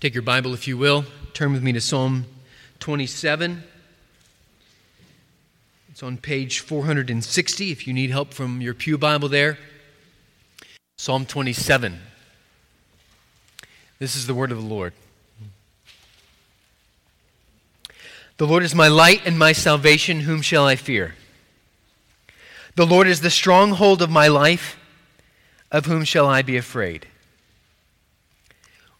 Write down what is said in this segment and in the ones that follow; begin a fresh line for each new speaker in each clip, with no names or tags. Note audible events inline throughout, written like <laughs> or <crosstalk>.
Take your Bible, if you will. Turn with me to Psalm 27. It's on page 460 if you need help from your Pew Bible there. Psalm 27. This is the word of the Lord. The Lord is my light and my salvation. Whom shall I fear? The Lord is the stronghold of my life. Of whom shall I be afraid?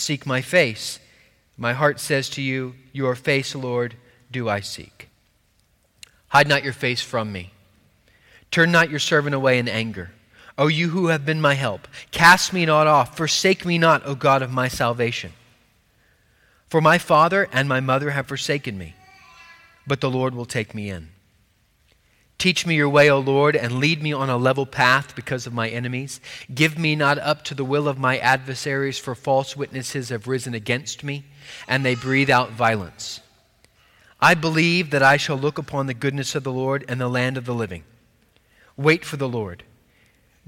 Seek my face. My heart says to you, Your face, Lord, do I seek. Hide not your face from me. Turn not your servant away in anger. O you who have been my help, cast me not off. Forsake me not, O God of my salvation. For my father and my mother have forsaken me, but the Lord will take me in. Teach me your way, O Lord, and lead me on a level path because of my enemies. Give me not up to the will of my adversaries, for false witnesses have risen against me, and they breathe out violence. I believe that I shall look upon the goodness of the Lord and the land of the living. Wait for the Lord.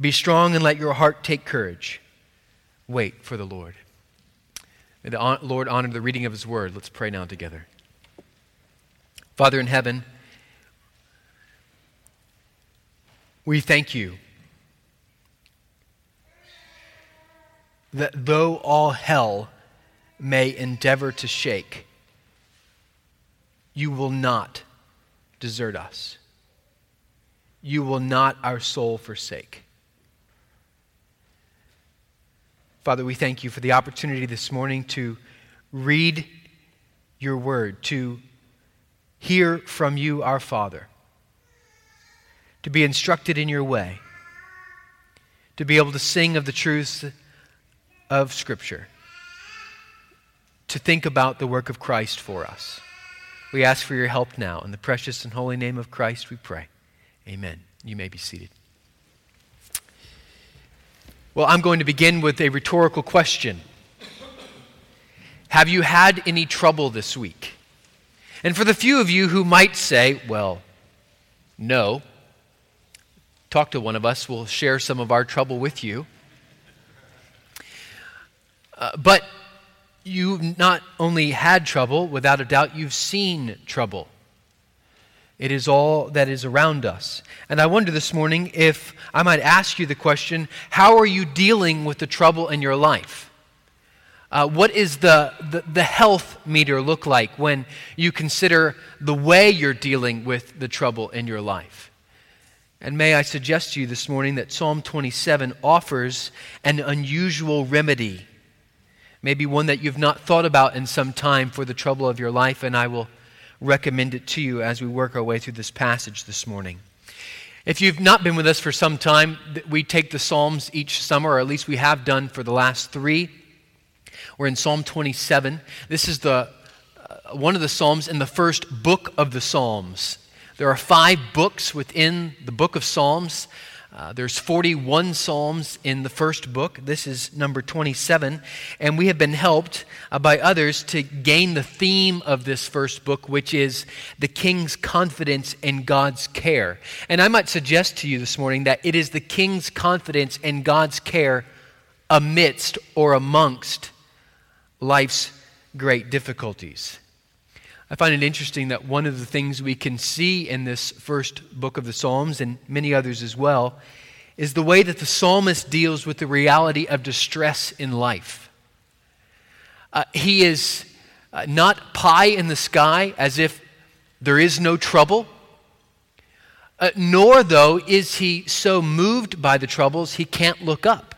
Be strong and let your heart take courage. Wait for the Lord. May the Lord honor the reading of his word. Let's pray now together. Father in heaven, We thank you that though all hell may endeavor to shake, you will not desert us. You will not our soul forsake. Father, we thank you for the opportunity this morning to read your word, to hear from you, our Father to be instructed in your way, to be able to sing of the truths of Scripture, to think about the work of Christ for us. We ask for your help now. In the precious and holy name of Christ, we pray. Amen. You may be seated. Well, I'm going to begin with a rhetorical question Have you had any trouble this week? And for the few of you who might say, well, no, talk to one of us. We'll share some of our trouble with you. Uh, but you not only had trouble, without a doubt, you've seen trouble. It is all that is around us. And I wonder this morning if I might ask you the question how are you dealing with the trouble in your life? Uh, what is the, the, the health meter look like when you consider the way you're dealing with the trouble in your life? And may I suggest to you this morning that Psalm 27 offers an unusual remedy, maybe one that you've not thought about in some time for the trouble of your life, and I will recommend it to you as we work our way through this passage this morning. If you've not been with us for some time, we take the Psalms each summer, or at least we have done for the last three. We're in Psalm 27. This is the, uh, one of the Psalms in the first book of the Psalms. There are five books within the book of Psalms. Uh, there's 41 Psalms in the first book. This is number 27. And we have been helped uh, by others to gain the theme of this first book, which is the king's confidence in God's care. And I might suggest to you this morning that it is the king's confidence in God's care amidst or amongst life's great difficulties. I find it interesting that one of the things we can see in this first book of the Psalms, and many others as well, is the way that the psalmist deals with the reality of distress in life. Uh, he is uh, not pie in the sky as if there is no trouble. Uh, nor, though, is he so moved by the troubles he can't look up.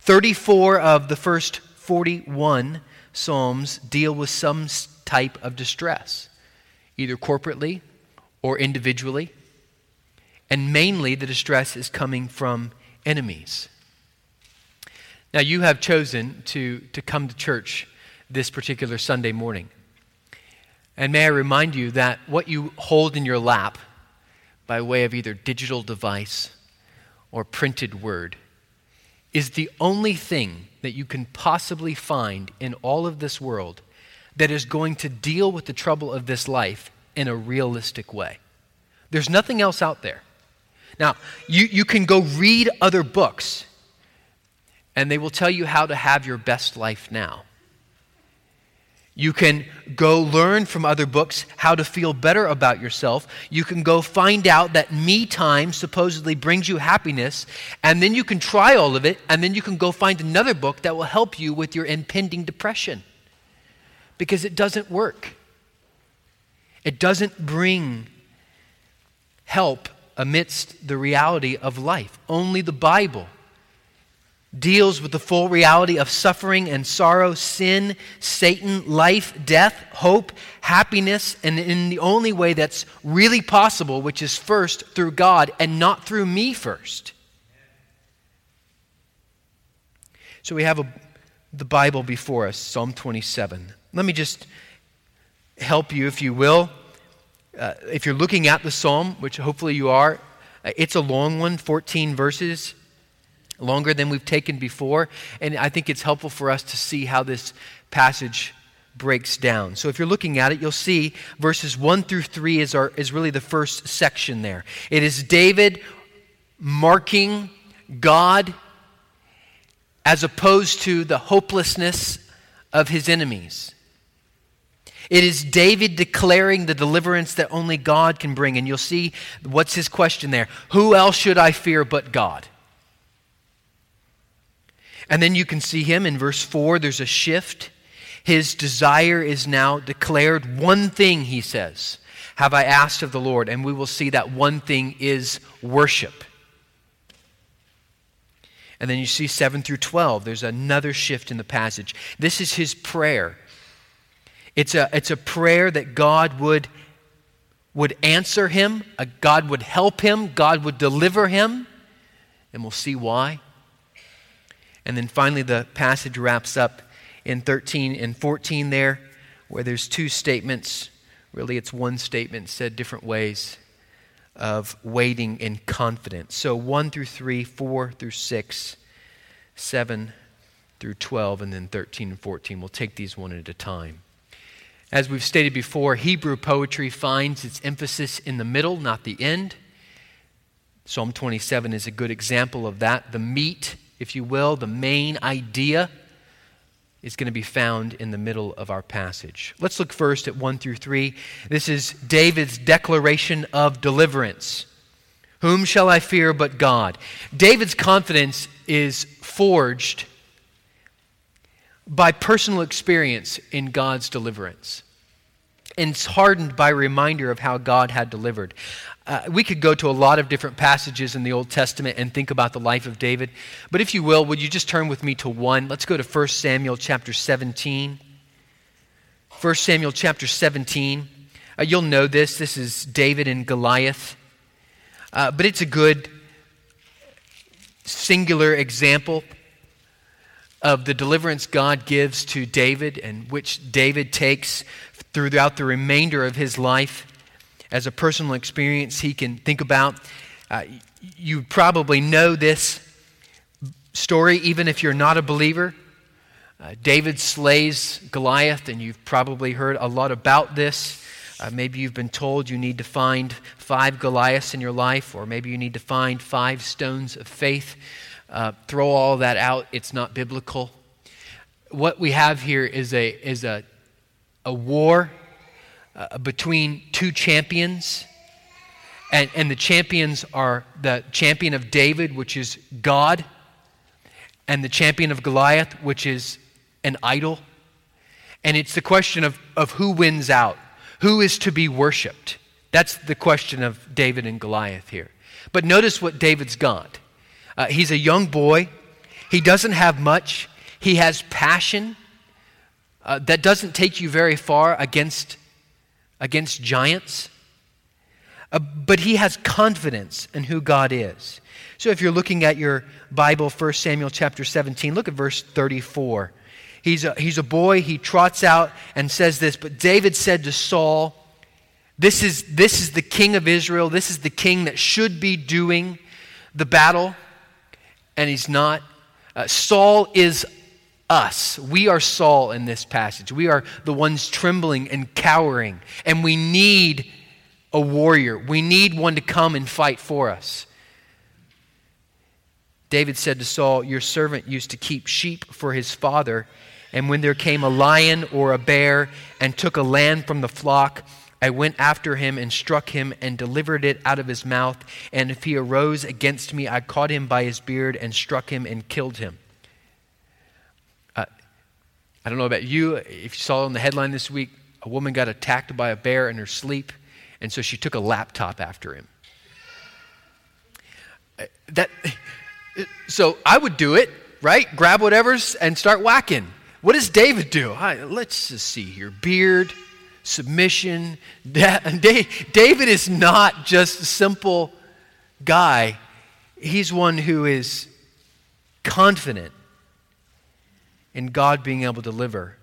34 of the first 41 Psalms deal with some type of distress, either corporately or individually. And mainly, the distress is coming from enemies. Now, you have chosen to, to come to church this particular Sunday morning. And may I remind you that what you hold in your lap by way of either digital device or printed word is the only thing that you can possibly find in all of this world that is going to deal with the trouble of this life in a realistic way. There's nothing else out there. Now, you, you can go read other books, and they will tell you how to have your best life now. You can go learn from other books how to feel better about yourself. You can go find out that me time supposedly brings you happiness, and then you can try all of it, and then you can go find another book that will help you with your impending depression. Because it doesn't work. It doesn't bring help amidst the reality of life. Only the Bible deals with the full reality of suffering and sorrow, sin, Satan, life, death, hope, happiness, and in the only way that's really possible, which is first through God and not through me first. So we have a, the Bible before us, Psalm 27. Let me just help you, if you will. Uh, if you're looking at the psalm, which hopefully you are, uh, it's a long one, 14 verses longer than we've taken before. And I think it's helpful for us to see how this passage breaks down. So if you're looking at it, you'll see verses 1 through 3 is, our, is really the first section there. It is David marking God as opposed to the hopelessness of his enemies. It is David declaring the deliverance that only God can bring. And you'll see what's his question there Who else should I fear but God? And then you can see him in verse 4, there's a shift. His desire is now declared. One thing, he says, have I asked of the Lord. And we will see that one thing is worship. And then you see 7 through 12, there's another shift in the passage. This is his prayer. It's a, it's a prayer that God would, would answer him, uh, God would help him, God would deliver him. And we'll see why. And then finally, the passage wraps up in 13 and 14 there, where there's two statements. Really, it's one statement said different ways of waiting in confidence. So 1 through 3, 4 through 6, 7 through 12, and then 13 and 14. We'll take these one at a time. As we've stated before, Hebrew poetry finds its emphasis in the middle, not the end. Psalm 27 is a good example of that. The meat if you will, the main idea is going to be found in the middle of our passage. Let's look first at 1 through 3. This is David's declaration of deliverance. Whom shall I fear but God? David's confidence is forged by personal experience in God's deliverance. And it's hardened by reminder of how God had delivered. Uh, we could go to a lot of different passages in the Old Testament and think about the life of David. But if you will, would you just turn with me to one? Let's go to 1 Samuel chapter 17. 1 Samuel chapter 17. Uh, you'll know this. This is David and Goliath. Uh, but it's a good singular example of the deliverance God gives to David and which David takes throughout the remainder of his life as a personal experience he can think about. Uh, you probably know this story, even if you're not a believer. Uh, David slays Goliath, and you've probably heard a lot about this. Uh, maybe you've been told you need to find five Goliaths in your life, or maybe you need to find five stones of faith. Uh, throw all that out, it's not biblical. What we have here is a, is a, a war uh, between two champions. And, and the champions are the champion of David, which is God, and the champion of Goliath, which is an idol. And it's the question of, of who wins out, who is to be worshiped. That's the question of David and Goliath here. But notice what David's got. Uh, he's a young boy, he doesn't have much, he has passion. Uh, that doesn't take you very far against, against giants. Uh, but he has confidence in who God is. So if you're looking at your Bible, 1 Samuel chapter 17, look at verse 34. He's a, he's a boy, he trots out and says this, but David said to Saul, this is, this is the king of Israel, this is the king that should be doing the battle, and he's not. Uh, Saul is us. We are Saul in this passage. We are the ones trembling and cowering, and we need a warrior. We need one to come and fight for us. David said to Saul, Your servant used to keep sheep for his father, and when there came a lion or a bear and took a lamb from the flock, I went after him and struck him and delivered it out of his mouth. And if he arose against me, I caught him by his beard and struck him and killed him. Uh, I don't know about you. If you saw on the headline this week, a woman got attacked by a bear in her sleep. And so she took a laptop after him. Uh, that, so I would do it, right? Grab whatever's and start whacking. What does David do? Let's just see here. Beard, submission. <laughs> David is not just a simple guy, he's one who is confident in God being able to deliver.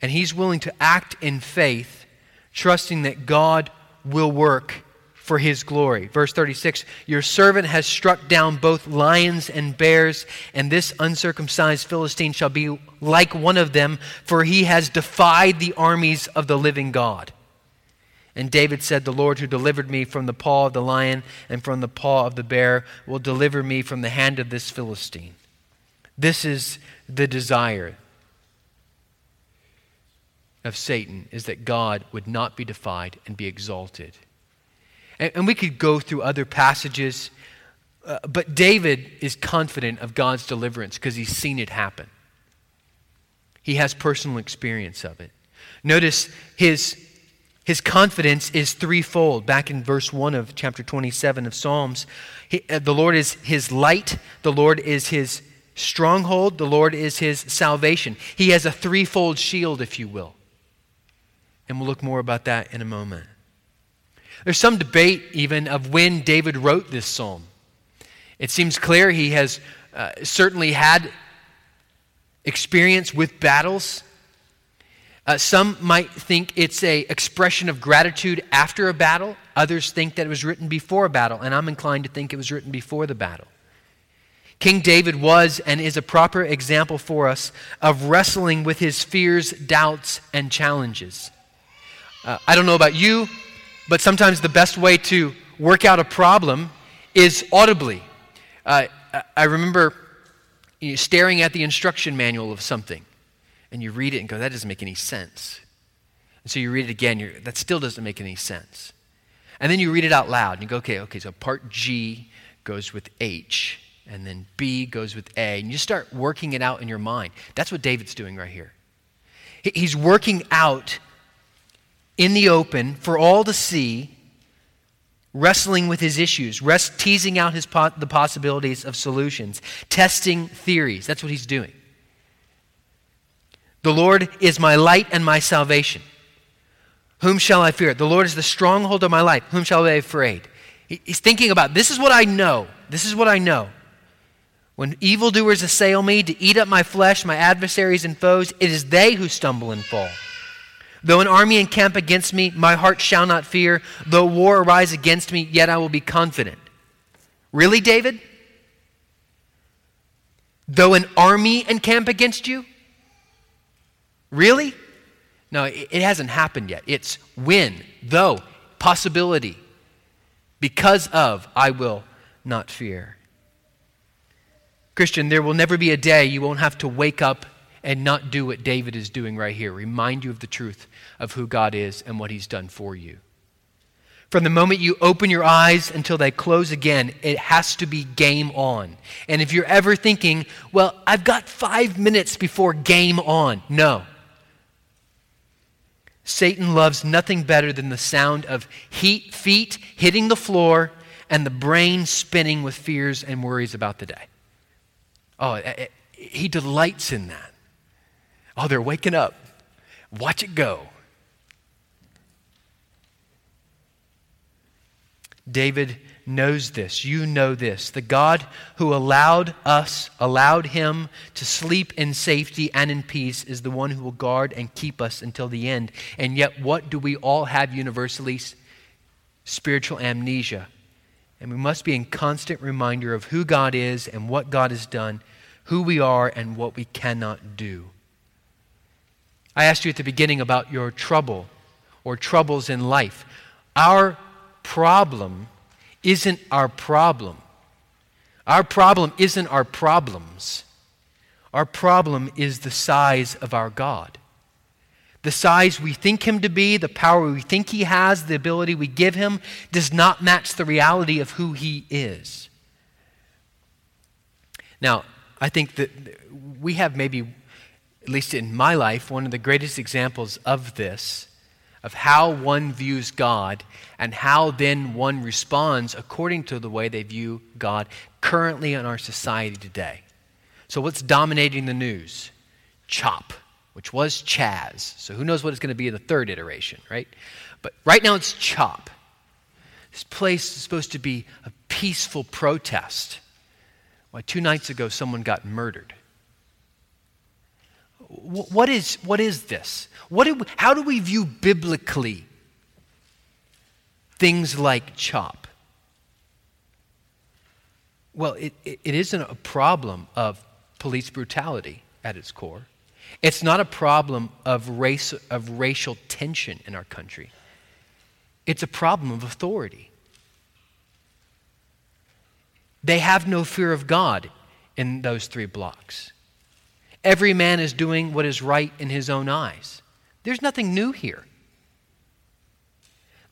And he's willing to act in faith, trusting that God will work for his glory. Verse 36 Your servant has struck down both lions and bears, and this uncircumcised Philistine shall be like one of them, for he has defied the armies of the living God. And David said, The Lord who delivered me from the paw of the lion and from the paw of the bear will deliver me from the hand of this Philistine. This is the desire of Satan is that God would not be defied and be exalted. And, and we could go through other passages, uh, but David is confident of God's deliverance because he's seen it happen. He has personal experience of it. Notice his, his confidence is threefold. Back in verse 1 of chapter 27 of Psalms, he, uh, the Lord is his light, the Lord is his stronghold, the Lord is his salvation. He has a threefold shield, if you will. And we'll look more about that in a moment. There's some debate even of when David wrote this psalm. It seems clear he has uh, certainly had experience with battles. Uh, some might think it's a expression of gratitude after a battle. Others think that it was written before a battle, and I'm inclined to think it was written before the battle. King David was and is a proper example for us of wrestling with his fears, doubts, and challenges. Uh, I don't know about you, but sometimes the best way to work out a problem is audibly. Uh, I remember staring at the instruction manual of something, and you read it and go, that doesn't make any sense. And so you read it again, that still doesn't make any sense. And then you read it out loud, and you go, okay, okay, so part G goes with H, and then B goes with A, and you start working it out in your mind. That's what David's doing right here. He's working out in the open for all to see, wrestling with his issues, rest, teasing out his po- the possibilities of solutions, testing theories. That's what he's doing. The Lord is my light and my salvation. Whom shall I fear? The Lord is the stronghold of my life. Whom shall I be afraid? He's thinking about this is what I know. This is what I know. When evildoers assail me to eat up my flesh, my adversaries and foes, it is they who stumble and fall. Though an army encamp against me, my heart shall not fear. Though war arise against me, yet I will be confident. Really, David? Though an army encamp against you? Really? No, it hasn't happened yet. It's when, though, possibility. Because of, I will not fear. Christian, there will never be a day you won't have to wake up and not do what David is doing right here remind you of the truth of who God is and what he's done for you. From the moment you open your eyes until they close again, it has to be game on. And if you're ever thinking, well, I've got five minutes before game on, no. Satan loves nothing better than the sound of heat, feet hitting the floor and the brain spinning with fears and worries about the day. Oh, it, it, he delights in that. Oh, they're waking up. Watch it go. David knows this. You know this. The God who allowed us, allowed him to sleep in safety and in peace, is the one who will guard and keep us until the end. And yet, what do we all have universally? Spiritual amnesia. And we must be in constant reminder of who God is and what God has done, who we are and what we cannot do. I asked you at the beginning about your trouble or troubles in life. Our problem isn't our problem. Our problem isn't our problems. Our problem is the size of our God. The size we think him to be, the power we think he has, the ability we give him, does not match the reality of who he is. Now, I think that we have maybe, at least in my life, one of the greatest examples of this of how one views God and how then one responds according to the way they view God currently in our society today. So, what's dominating the news? CHOP, which was Chaz. So, who knows what it's going to be in the third iteration, right? But right now it's CHOP. This place is supposed to be a peaceful protest. Why, two nights ago, someone got murdered. What is, what is this? What do we, how do we view biblically things like CHOP? Well, it, it, isn't a problem of police brutality at its core. It's not a problem of, race, of racial tension in our country. It's a problem of authority. They have no fear of God in those three blocks. Every man is doing what is right in his own eyes. There's nothing new here.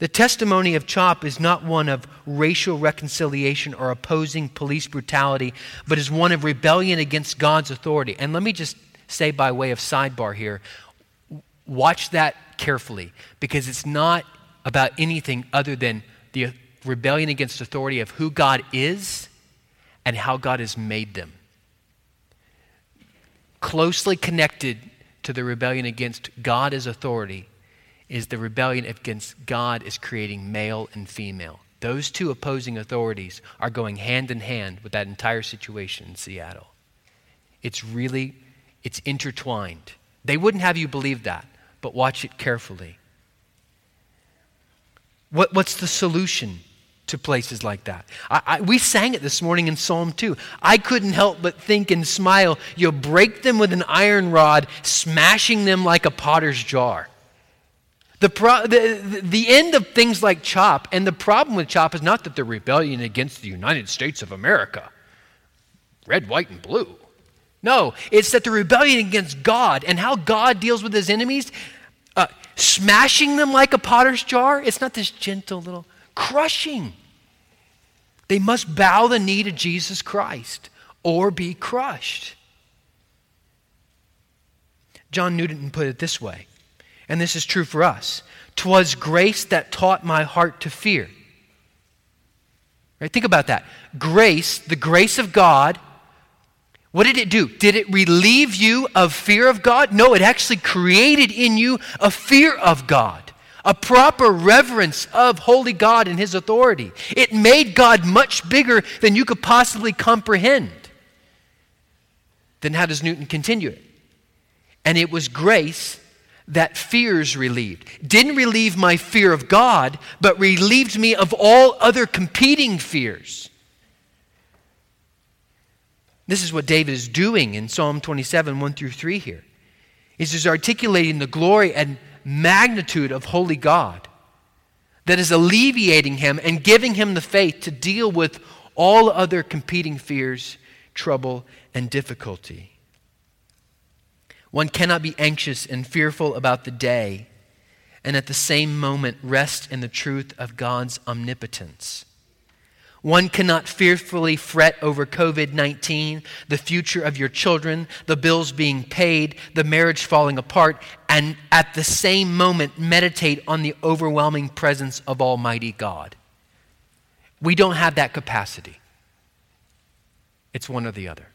The testimony of CHOP is not one of racial reconciliation or opposing police brutality, but is one of rebellion against God's authority. And let me just say, by way of sidebar here, watch that carefully because it's not about anything other than the rebellion against authority of who God is and how God has made them. Closely connected to the rebellion against God as authority is the rebellion against God as creating male and female. Those two opposing authorities are going hand in hand with that entire situation in Seattle. It's really it's intertwined. They wouldn't have you believe that, but watch it carefully. What, what's the solution? To places like that. I, I, we sang it this morning in Psalm 2. I couldn't help but think and smile. You'll break them with an iron rod, smashing them like a potter's jar. The, pro, the, the end of things like CHOP, and the problem with CHOP is not that they're rebellion against the United States of America, red, white, and blue. No, it's that the rebellion against God and how God deals with his enemies, uh, smashing them like a potter's jar. It's not this gentle little crushing. They must bow the knee to Jesus Christ or be crushed. John Newton put it this way, and this is true for us Twas grace that taught my heart to fear. Right? Think about that. Grace, the grace of God, what did it do? Did it relieve you of fear of God? No, it actually created in you a fear of God a proper reverence of holy God and his authority. It made God much bigger than you could possibly comprehend. Then how does Newton continue it? And it was grace that fears relieved. Didn't relieve my fear of God, but relieved me of all other competing fears. This is what David is doing in Psalm 27, 1 through 3 here. He's just articulating the glory and magnitude of holy God that is alleviating him and giving him the faith to deal with all other competing fears, trouble, and difficulty. One cannot be anxious and fearful about the day and at the same moment rest in the truth of God's omnipotence. One cannot fearfully fret over COVID 19, the future of your children, the bills being paid, the marriage falling apart, and at the same moment meditate on the overwhelming presence of Almighty God. We don't have that capacity. It's one or the other.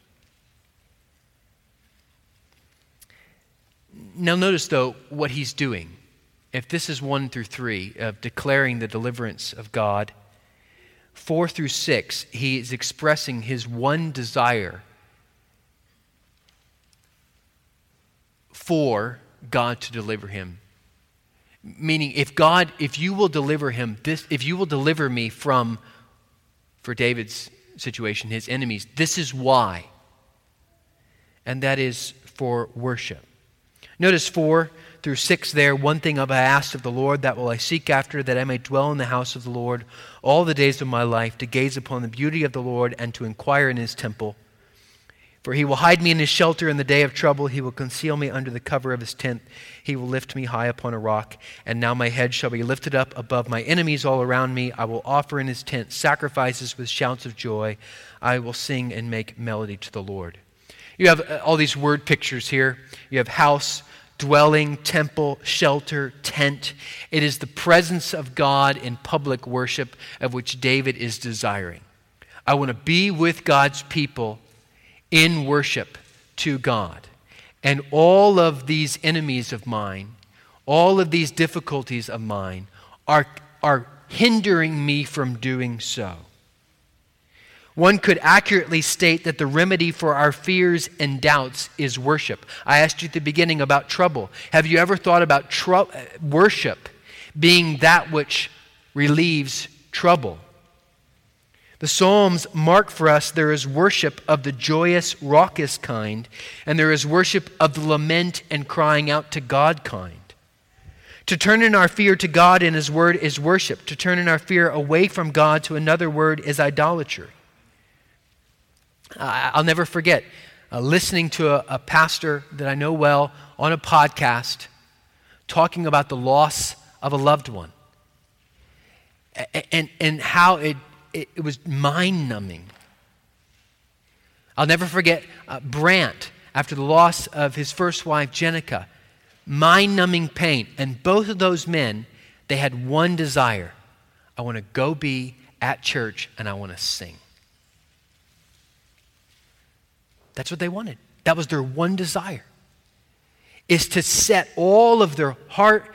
Now, notice though what he's doing. If this is 1 through 3 of declaring the deliverance of God, 4 through 6, he is expressing his one desire for God to deliver him. Meaning, if God, if you will deliver him, this, if you will deliver me from, for David's situation, his enemies, this is why. And that is for worship. Notice 4 through 6 there, one thing have I asked of the Lord, that will I seek after, that I may dwell in the house of the Lord all the days of my life, to gaze upon the beauty of the Lord and to inquire in his temple. For he will hide me in his shelter in the day of trouble. He will conceal me under the cover of his tent. He will lift me high upon a rock. And now my head shall be lifted up above my enemies all around me. I will offer in his tent sacrifices with shouts of joy. I will sing and make melody to the Lord. You have uh, all these word pictures here. You have house, dwelling, temple, shelter, tent. It is the presence of God in public worship of which David is desiring. I want to be with God's people in worship to God. And all of these enemies of mine, all of these difficulties of mine, are, are hindering me from doing so. One could accurately state that the remedy for our fears and doubts is worship. I asked you at the beginning about trouble. Have you ever thought about tr- worship being that which relieves trouble? The Psalms mark for us there is worship of the joyous, raucous kind, and there is worship of the lament and crying out to God kind. To turn in our fear to God and His Word is worship. To turn in our fear away from God to another word is idolatry. I'll never forget uh, listening to a, a pastor that I know well on a podcast talking about the loss of a loved one and, and, and how it, it, it was mind numbing. I'll never forget uh, Brant after the loss of his first wife, Jenica. Mind numbing pain. And both of those men, they had one desire I want to go be at church and I want to sing. That's what they wanted. That was their one desire. Is to set all of their heart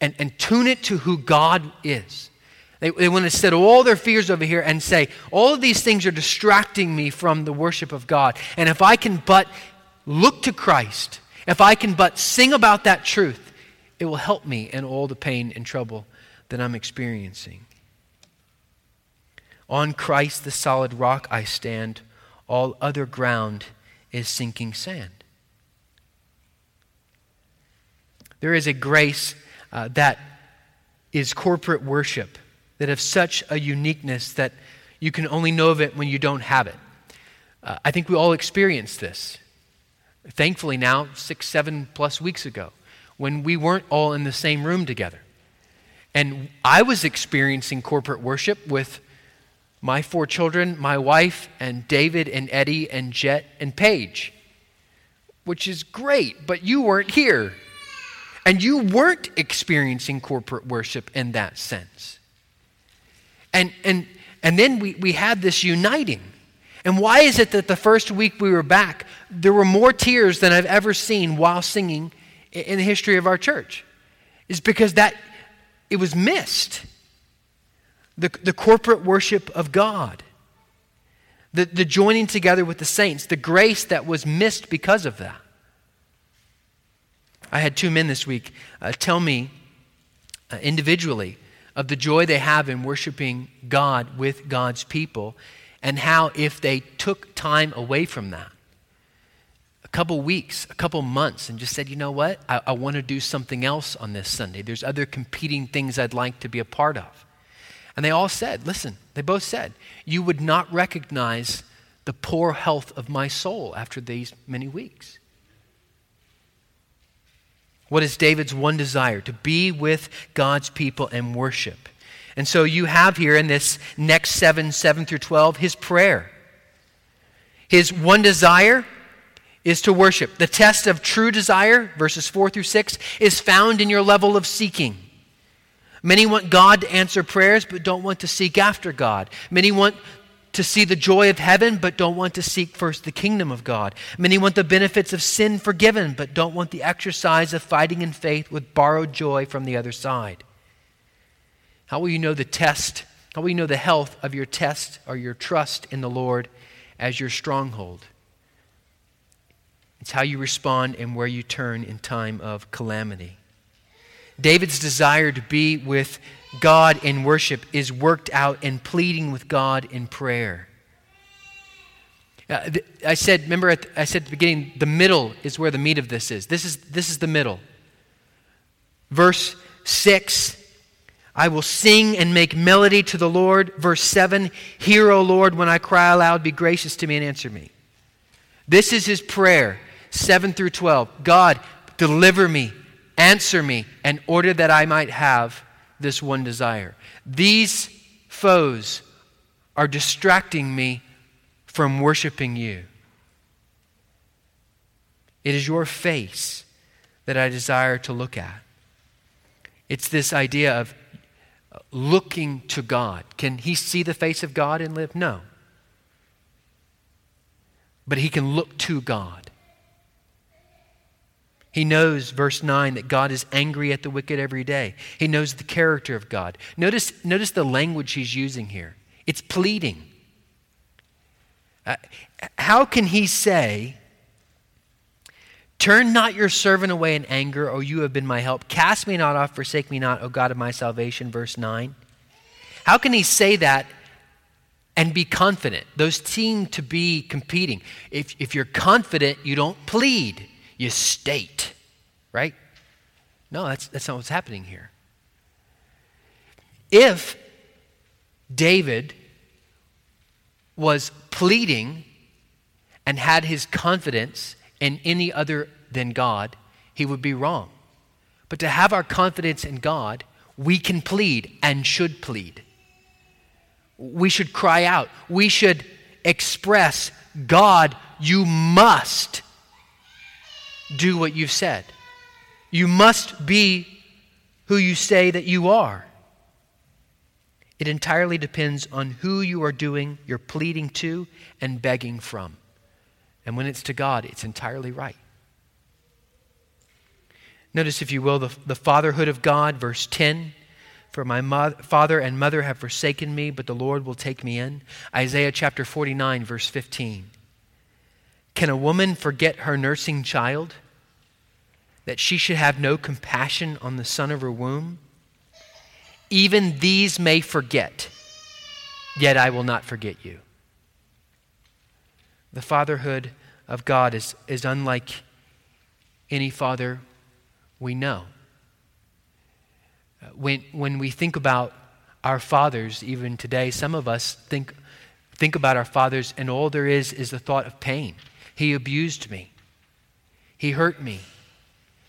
and, and tune it to who God is. They, they want to set all their fears over here and say, all of these things are distracting me from the worship of God. And if I can but look to Christ, if I can but sing about that truth, it will help me in all the pain and trouble that I'm experiencing. On Christ, the solid rock, I stand all other ground is sinking sand. There is a grace uh, that is corporate worship that has such a uniqueness that you can only know of it when you don't have it. Uh, I think we all experienced this. Thankfully, now, six, seven plus weeks ago, when we weren't all in the same room together. And I was experiencing corporate worship with my four children, my wife, and David, and Eddie, and Jet, and Paige, which is great, but you weren't here. And you weren't experiencing corporate worship in that sense. And, and, and then we, we had this uniting. And why is it that the first week we were back, there were more tears than I've ever seen while singing in the history of our church? Is because that it was missed the, the corporate worship of God, the, the joining together with the saints, the grace that was missed because of that. I had two men this week uh, tell me uh, individually of the joy they have in worshiping God with God's people, and how if they took time away from that, a couple weeks, a couple months, and just said, you know what, I, I want to do something else on this Sunday. There's other competing things I'd like to be a part of. And they all said, listen, they both said, you would not recognize the poor health of my soul after these many weeks. What is David's one desire? To be with God's people and worship. And so you have here in this next 7, 7 through 12, his prayer. His one desire is to worship. The test of true desire, verses 4 through 6, is found in your level of seeking. Many want God to answer prayers, but don't want to seek after God. Many want to see the joy of heaven, but don't want to seek first the kingdom of God. Many want the benefits of sin forgiven, but don't want the exercise of fighting in faith with borrowed joy from the other side. How will you know the test? How will you know the health of your test or your trust in the Lord as your stronghold? It's how you respond and where you turn in time of calamity. David's desire to be with God in worship is worked out in pleading with God in prayer. Uh, I said, remember, at the, I said at the beginning, the middle is where the meat of this is. This is, this is the middle. Verse 6 I will sing and make melody to the Lord. Verse 7 Hear, O Lord, when I cry aloud, be gracious to me and answer me. This is his prayer, 7 through 12. God, deliver me, answer me, in order that I might have this one desire. These foes are distracting me from worshiping you. It is your face that I desire to look at. It's this idea of looking to God. Can he see the face of God and live? No. But he can look to God. He knows, verse 9, that God is angry at the wicked every day. He knows the character of God. Notice, notice the language he's using here it's pleading. Uh, how can he say, Turn not your servant away in anger, O you have been my help. Cast me not off, forsake me not, O God of my salvation, verse 9. How can he say that and be confident? Those seem to be competing. If, if you're confident, you don't plead you state, right? No, that's, that's not what's happening here. If David was pleading and had his confidence in any other than God, he would be wrong. But to have our confidence in God, we can plead and should plead. We should cry out. We should express, God, you must do what you've said. You must be who you say that you are. It entirely depends on who you are doing your pleading to and begging from. And when it's to God, it's entirely right. Notice, if you will, the, the fatherhood of God, verse 10. For my father and mother have forsaken me, but the Lord will take me in. Isaiah chapter 49, verse 15. Can a woman forget her nursing child? That she should have no compassion on the son of her womb? Even these may forget, yet I will not forget you. The fatherhood of God is, is unlike any father we know. Uh, when, when we think about our fathers, even today, some of us think, think about our fathers, and all there is is the thought of pain. He abused me. He hurt me.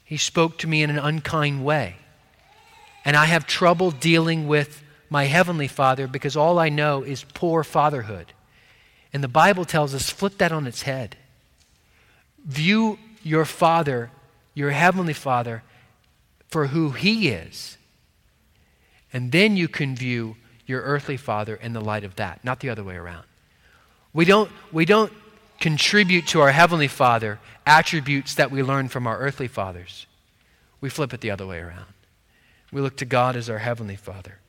He spoke to me in an unkind way. And I have trouble dealing with my Heavenly Father because all I know is poor fatherhood. And the Bible tells us flip that on its head. View your Father, your Heavenly Father, for who He is. And then you can view your earthly father in the light of that, not the other way around. We don't, we don't contribute to our Heavenly Father attributes that we learn from our earthly fathers. We flip it the other way around. We look to God as our Heavenly Father.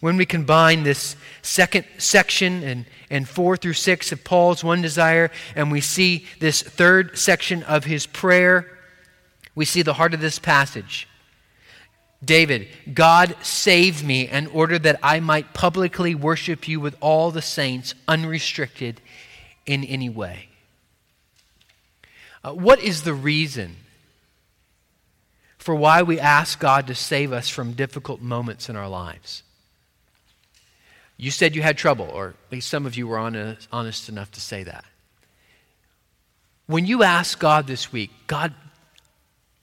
When we combine this second section and, and four through six of Paul's one desire, and we see this third section of his prayer, we see the heart of this passage. David, God save me in order that I might publicly worship you with all the saints, unrestricted in any way. Uh, what is the reason for why we ask God to save us from difficult moments in our lives? You said you had trouble, or at least some of you were honest, honest enough to say that. When you ask God this week, God,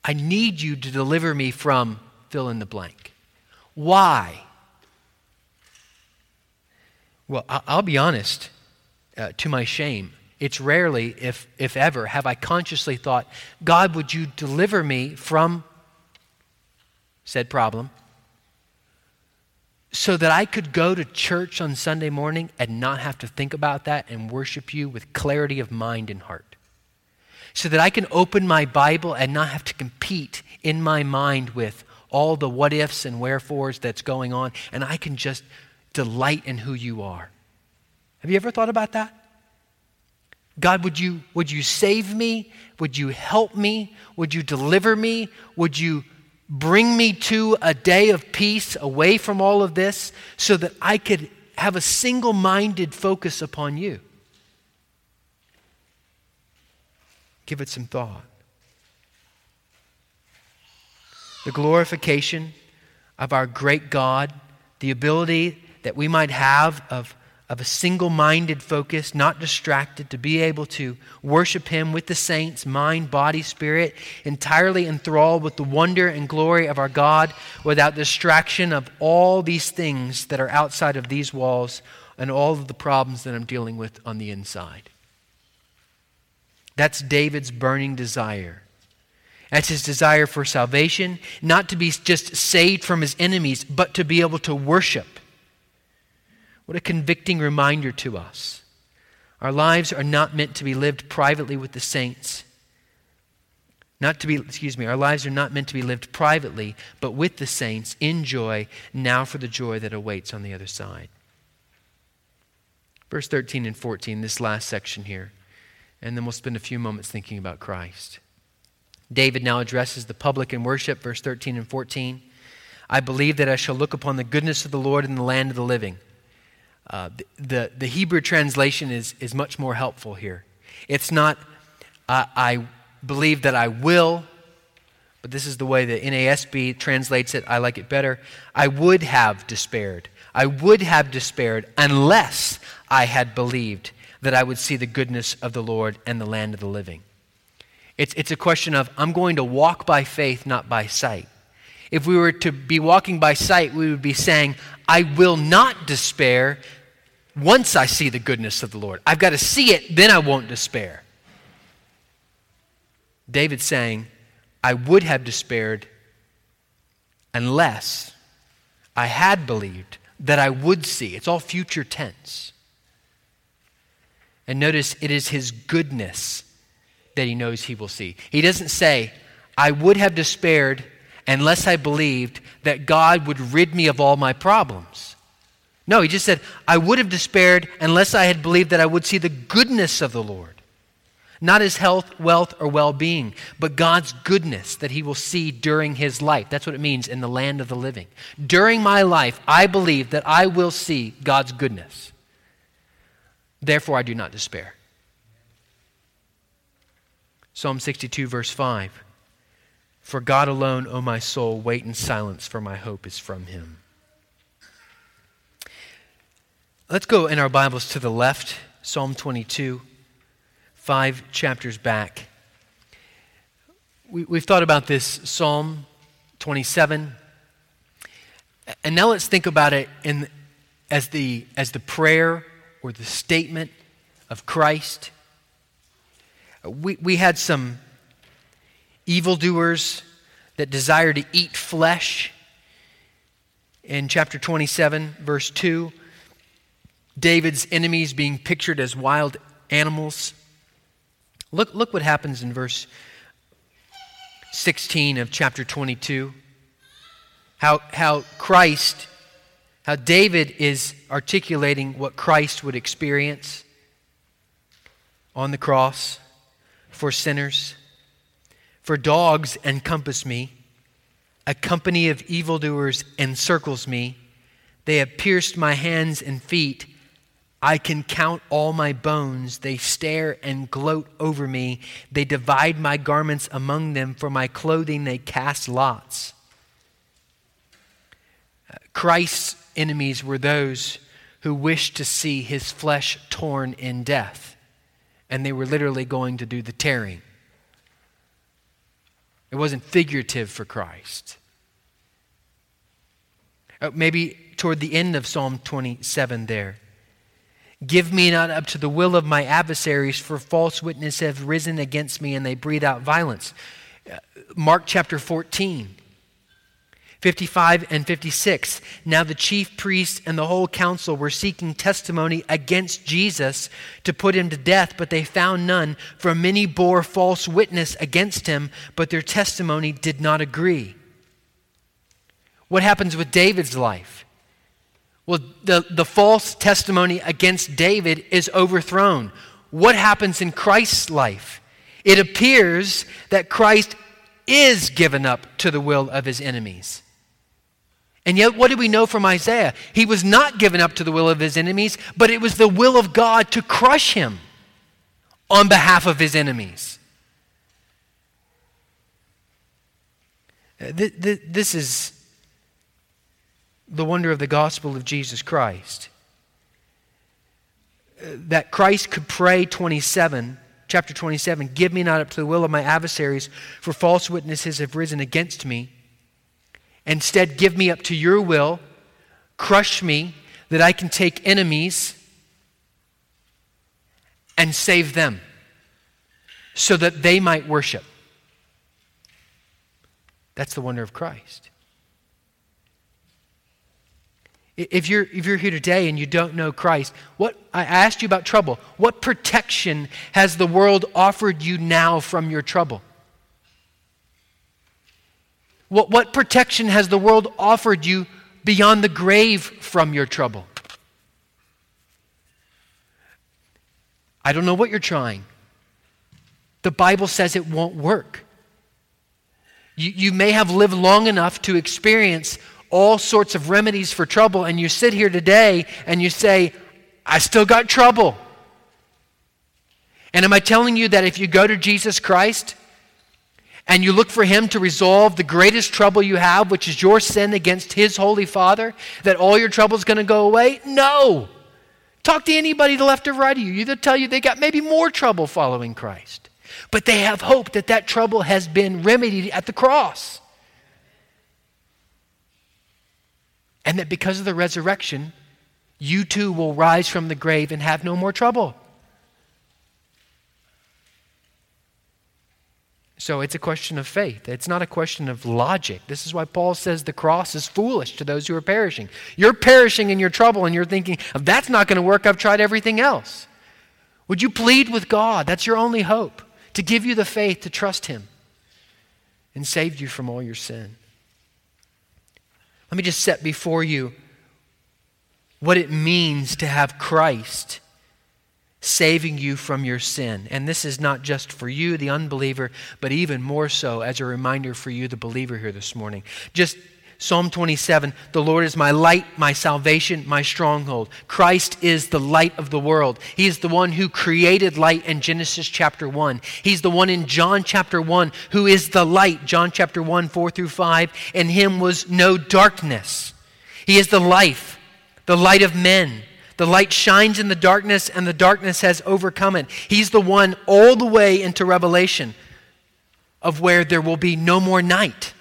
I need you to deliver me from fill in the blank. Why? Well, I'll be honest, uh, to my shame, it's rarely, if, if ever, have I consciously thought, God, would you deliver me from said problem so that I could go to church on Sunday morning and not have to think about that and worship you with clarity of mind and heart. So that I can open my Bible and not have to compete in my mind with all the what ifs and wherefores that's going on, and I can just delight in who you are. Have you ever thought about that? God, would you, would you save me? Would you help me? Would you deliver me? Would you bring me to a day of peace away from all of this so that I could have a single minded focus upon you? Give it some thought. The glorification of our great God, the ability that we might have of of a single minded focus, not distracted, to be able to worship Him with the saints, mind, body, spirit, entirely enthralled with the wonder and glory of our God without distraction of all these things that are outside of these walls and all of the problems that I'm dealing with on the inside. That's David's burning desire. That's his desire for salvation, not to be just saved from his enemies, but to be able to worship what a convicting reminder to us. Our lives are not meant to be lived privately with the saints. Not to be, excuse me, our lives are not meant to be lived privately, but with the saints in joy, now for the joy that awaits on the other side. Verse 13 and 14, this last section here. And then we'll spend a few moments thinking about Christ. David now addresses the public in worship, verse 13 and 14. I believe that I shall look upon the goodness of the Lord in the land of the living. Uh, the, the Hebrew translation is, is much more helpful here. It's not, uh, I believe that I will, but this is the way the NASB translates it. I like it better. I would have despaired. I would have despaired unless I had believed that I would see the goodness of the Lord and the land of the living. It's, it's a question of, I'm going to walk by faith, not by sight. If we were to be walking by sight, we would be saying, I will not despair once I see the goodness of the Lord. I've got to see it, then I won't despair. David's saying, I would have despaired unless I had believed that I would see. It's all future tense. And notice it is his goodness that he knows he will see. He doesn't say, I would have despaired unless I believed that God would rid me of all my problems. No, he just said, I would have despaired unless I had believed that I would see the goodness of the Lord. Not his health, wealth, or well being, but God's goodness that he will see during his life. That's what it means in the land of the living. During my life, I believe that I will see God's goodness. Therefore, I do not despair. Psalm 62, verse 5 For God alone, O my soul, wait in silence, for my hope is from him. Let's go in our Bibles to the left, Psalm 22, five chapters back. We, have thought about this Psalm 27, and now let's think about it in, as, the, as the prayer or the statement of Christ. We, we had some evildoers that desire to eat flesh in chapter 27, verse 2. David's enemies being pictured as wild animals. Look, look what happens in verse 16 of chapter 22. How, how Christ, how David is articulating what Christ would experience on the cross for sinners. For dogs encompass me, a company of evildoers encircles me. They have pierced my hands and feet. I can count all my bones. They stare and gloat over me. They divide my garments among them. For my clothing, they cast lots. Christ's enemies were those who wished to see his flesh torn in death. And they were literally going to do the tearing. It wasn't figurative for Christ. Uh, maybe toward the end of Psalm 27 there Give me not up to the will of my adversaries, for false witnesses have risen against me and they breathe out violence. Mark chapter 14. 55 and 56. Now the chief priests and the whole council were seeking testimony against Jesus to put him to death, but they found none, for many bore false witness against him, but their testimony did not agree. What happens with David's life? Well, the, the false testimony against David is overthrown. What happens in Christ's life? It appears that Christ is given up to the will of his enemies. And yet, what do we know from Isaiah? He was not given up to the will of his enemies, but it was the will of God to crush him on behalf of his enemies. This is the wonder of the gospel of Jesus Christ. That Christ could pray 27, chapter 27, Give me not up to the will of my adversaries, for false witnesses have risen against me. Instead, give me up to your will, crush me, that I can take enemies and save them so that they might worship. That's the wonder of Christ. If you're, if you're here today and you don't know Christ, what I asked you about trouble. What protection has the world offered you now from your trouble? What, what protection has the world offered you beyond the grave from your trouble? I don't know what you're trying. The Bible says it won't work. You, you may have lived long enough to experience all sorts of remedies for trouble, and you sit here today and you say, I still got trouble. And am I telling you that if you go to Jesus Christ, and you look for Him to resolve the greatest trouble you have, which is your sin against His Holy Father, that all your trouble is going to go away? No. Talk to anybody to the left or right of you. They'll tell you they got maybe more trouble following Christ. But they have hope that that trouble has been remedied at the cross. And that because of the resurrection, you too will rise from the grave and have no more trouble. So it's a question of faith. It's not a question of logic. This is why Paul says the cross is foolish to those who are perishing. You're perishing in your trouble and you're thinking, oh, that's not going to work. I've tried everything else. Would you plead with God? That's your only hope to give you the faith to trust Him and save you from all your sin. Let me just set before you what it means to have Christ saving you from your sin. And this is not just for you, the unbeliever, but even more so as a reminder for you, the believer, here this morning. Just Psalm 27 The Lord is my light, my salvation, my stronghold. Christ is the light of the world. He is the one who created light in Genesis chapter 1. He's the one in John chapter 1 who is the light, John chapter 1, 4 through 5. In him was no darkness. He is the life, the light of men. The light shines in the darkness, and the darkness has overcome it. He's the one all the way into Revelation of where there will be no more night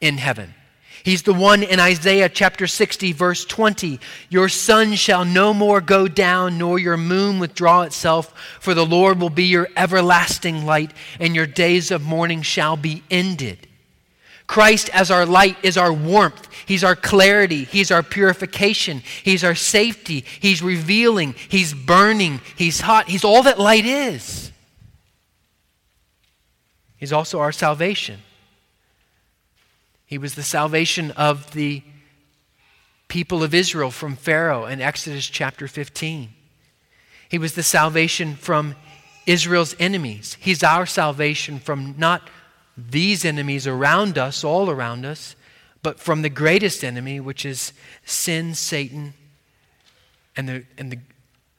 in heaven. He's the one in Isaiah chapter 60, verse 20. Your sun shall no more go down, nor your moon withdraw itself, for the Lord will be your everlasting light, and your days of mourning shall be ended. Christ as our light is our warmth. He's our clarity. He's our purification. He's our safety. He's revealing. He's burning. He's hot. He's all that light is. He's also our salvation. He was the salvation of the people of Israel from Pharaoh in Exodus chapter 15. He was the salvation from Israel's enemies. He's our salvation from not these enemies around us, all around us, but from the greatest enemy, which is sin, Satan, and the, and the,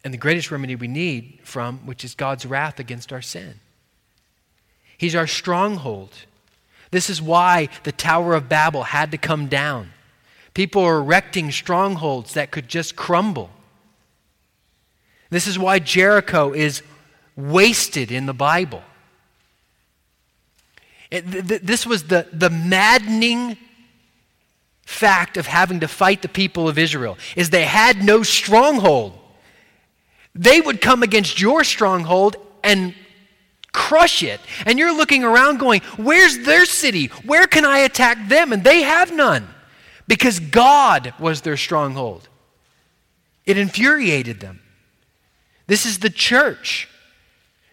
and the greatest remedy we need from, which is God's wrath against our sin. He's our stronghold. This is why the Tower of Babel had to come down. People are erecting strongholds that could just crumble. This is why Jericho is wasted in the Bible. It, th- this was the, the maddening fact of having to fight the people of Israel is they had no stronghold. they would come against your stronghold and crush it. And you're looking around going, Where's their city? Where can I attack them? And they have none because God was their stronghold. It infuriated them. This is the church.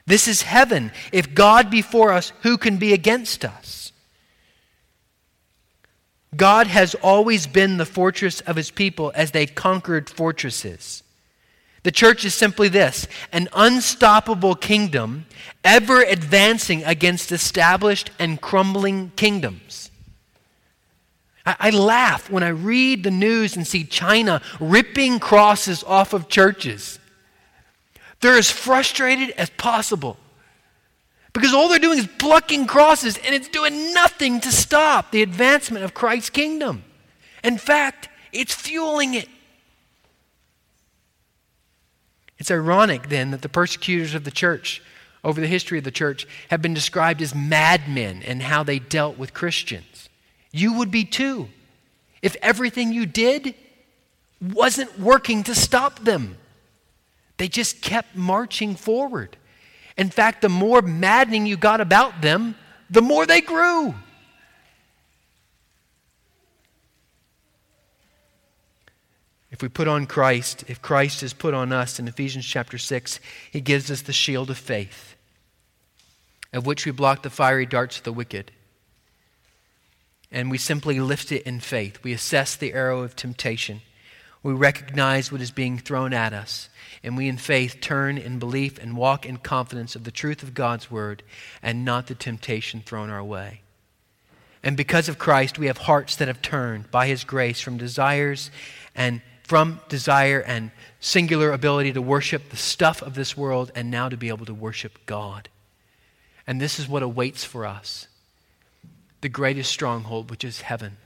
This is heaven. If God be for us, who can be against us? God has always been the fortress of his people as they conquered fortresses. The church is simply this an unstoppable kingdom, ever advancing against established and crumbling kingdoms. I, I, laugh when I read the news and see China ripping crosses off of churches. They're as frustrated as possible because all they're doing is plucking crosses and it's doing nothing to stop the advancement of Christ's kingdom. In fact, it's fueling it. It's ironic then that the persecutors of the church over the history of the church have been described as madmen and how they dealt with Christians. You would be too if everything you did wasn't working to stop them. They just kept marching forward. In fact, the more maddening you got about them, the more they grew. If we put on Christ, if Christ is put on us in Ephesians chapter 6, he gives us the shield of faith, of which we block the fiery darts of the wicked. And we simply lift it in faith. We assess the arrow of temptation. We recognize what is being thrown at us. And we, in faith, turn in belief and walk in confidence of the truth of God's word and not the temptation thrown our way. And because of Christ, we have hearts that have turned by his grace from desires and from desire and singular ability to worship the stuff of this world and now to be able to worship God. And this is what awaits for us the greatest stronghold, which is heaven.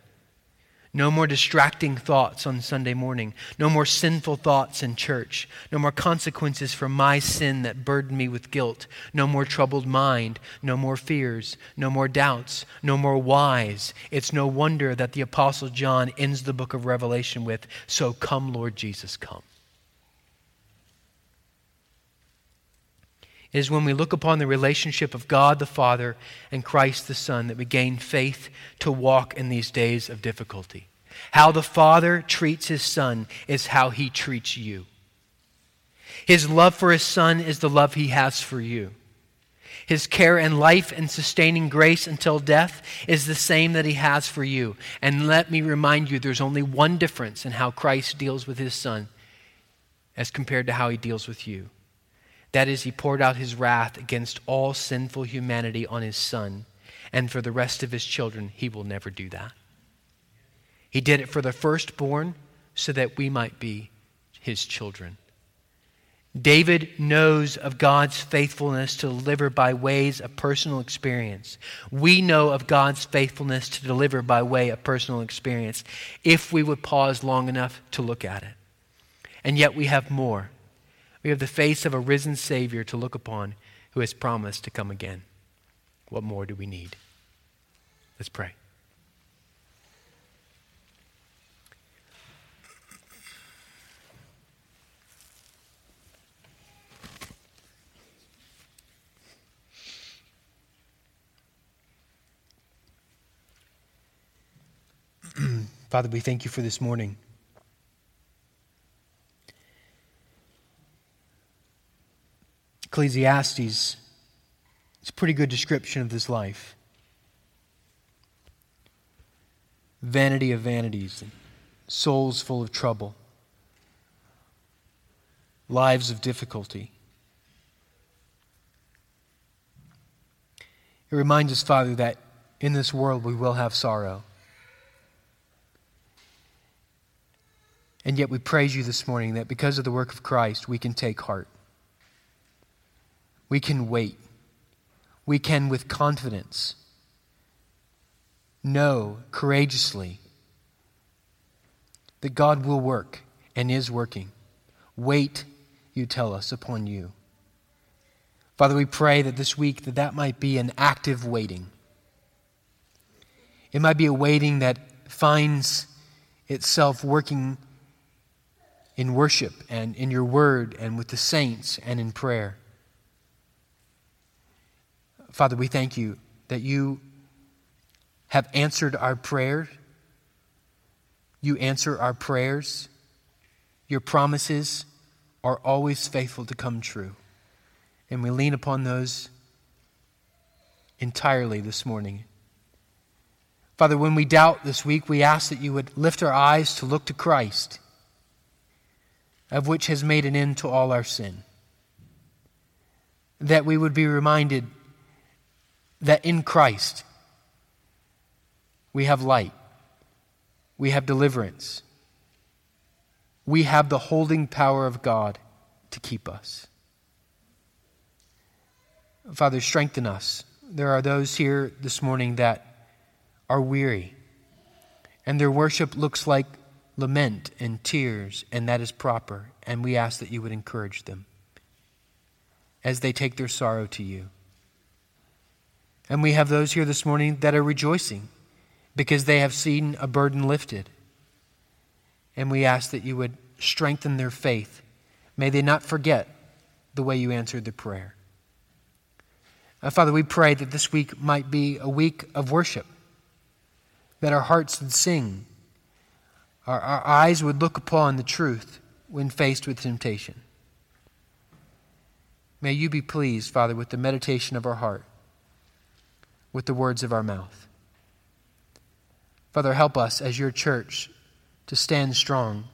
No more distracting thoughts on Sunday morning. No more sinful thoughts in church. No more consequences for my sin that burden me with guilt. No more troubled mind. No more fears. No more doubts. No more whys. It's no wonder that the Apostle John ends the book of Revelation with, So come, Lord Jesus, come. Is when we look upon the relationship of God the Father and Christ the Son that we gain faith to walk in these days of difficulty. How the Father treats his Son is how he treats you. His love for his Son is the love he has for you. His care and life and sustaining grace until death is the same that he has for you. And let me remind you there's only one difference in how Christ deals with his Son as compared to how he deals with you. That is, he poured out his wrath against all sinful humanity on his Son. And for the rest of his children, he will never do that. He did it for the firstborn so that we might be his children. David knows of God's faithfulness to deliver by ways of personal experience. We know of God's faithfulness to deliver by way of personal experience if we would pause long enough to look at it. And yet we have more. We have the face of a risen Savior to look upon who has promised to come again. What more do we need? Let's pray. <clears throat> Father, we thank you for this morning. Ecclesiastes is a pretty good description of this life. Vanity of vanities, souls full of trouble, lives of difficulty. It reminds us, Father, that in this world we will have sorrow. And yet we praise you this morning that because of the work of Christ, we can take heart. We can wait. We can, with confidence, know courageously that God will work and is working. Wait, you tell us, upon you. Father, we pray that this week that that might be an active waiting. It might be a waiting that finds itself working in worship and in your word and with the saints and in prayer. Father, we thank you that you have answered our prayer. You answer our prayers. Your promises are always faithful to come true. And we lean upon those entirely this morning. Father, when we doubt this week, we ask that you would lift our eyes to look to Christ, of which has made an end to all our sin. That we would be reminded that in Christ we have light, we have deliverance, we have the holding power of God to keep us. Father, strengthen us. There are those here this morning that are weary, and their worship looks like lament and tears, and that is proper, and we ask that you would encourage them as they take their sorrow to you. And we have those here this morning that are rejoicing because they have seen a burden lifted. And we ask that you would strengthen their faith. May they not forget the way you answered the prayer. Uh, Father, we pray that this week might be a week of worship, that our hearts would sing, our, our eyes would look upon the truth when faced with temptation. May you be pleased, Father, with the meditation of our heart with the words of our mouth. Father, help us as your church to stand strong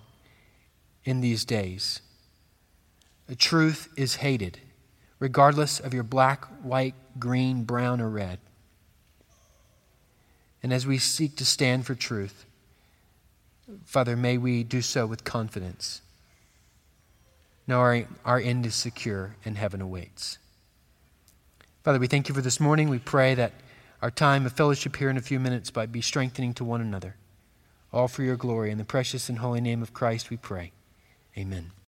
in these days. The truth is hated, regardless of your black, white, green, brown, or red. And as we seek to stand for truth, Father, may we do so with confidence. Knowing our end is secure and heaven awaits. Father, we thank you for this morning. We pray that our time of fellowship here in a few minutes might be strengthening to one another. All for your glory. In the precious and holy name of Christ we pray. Amen.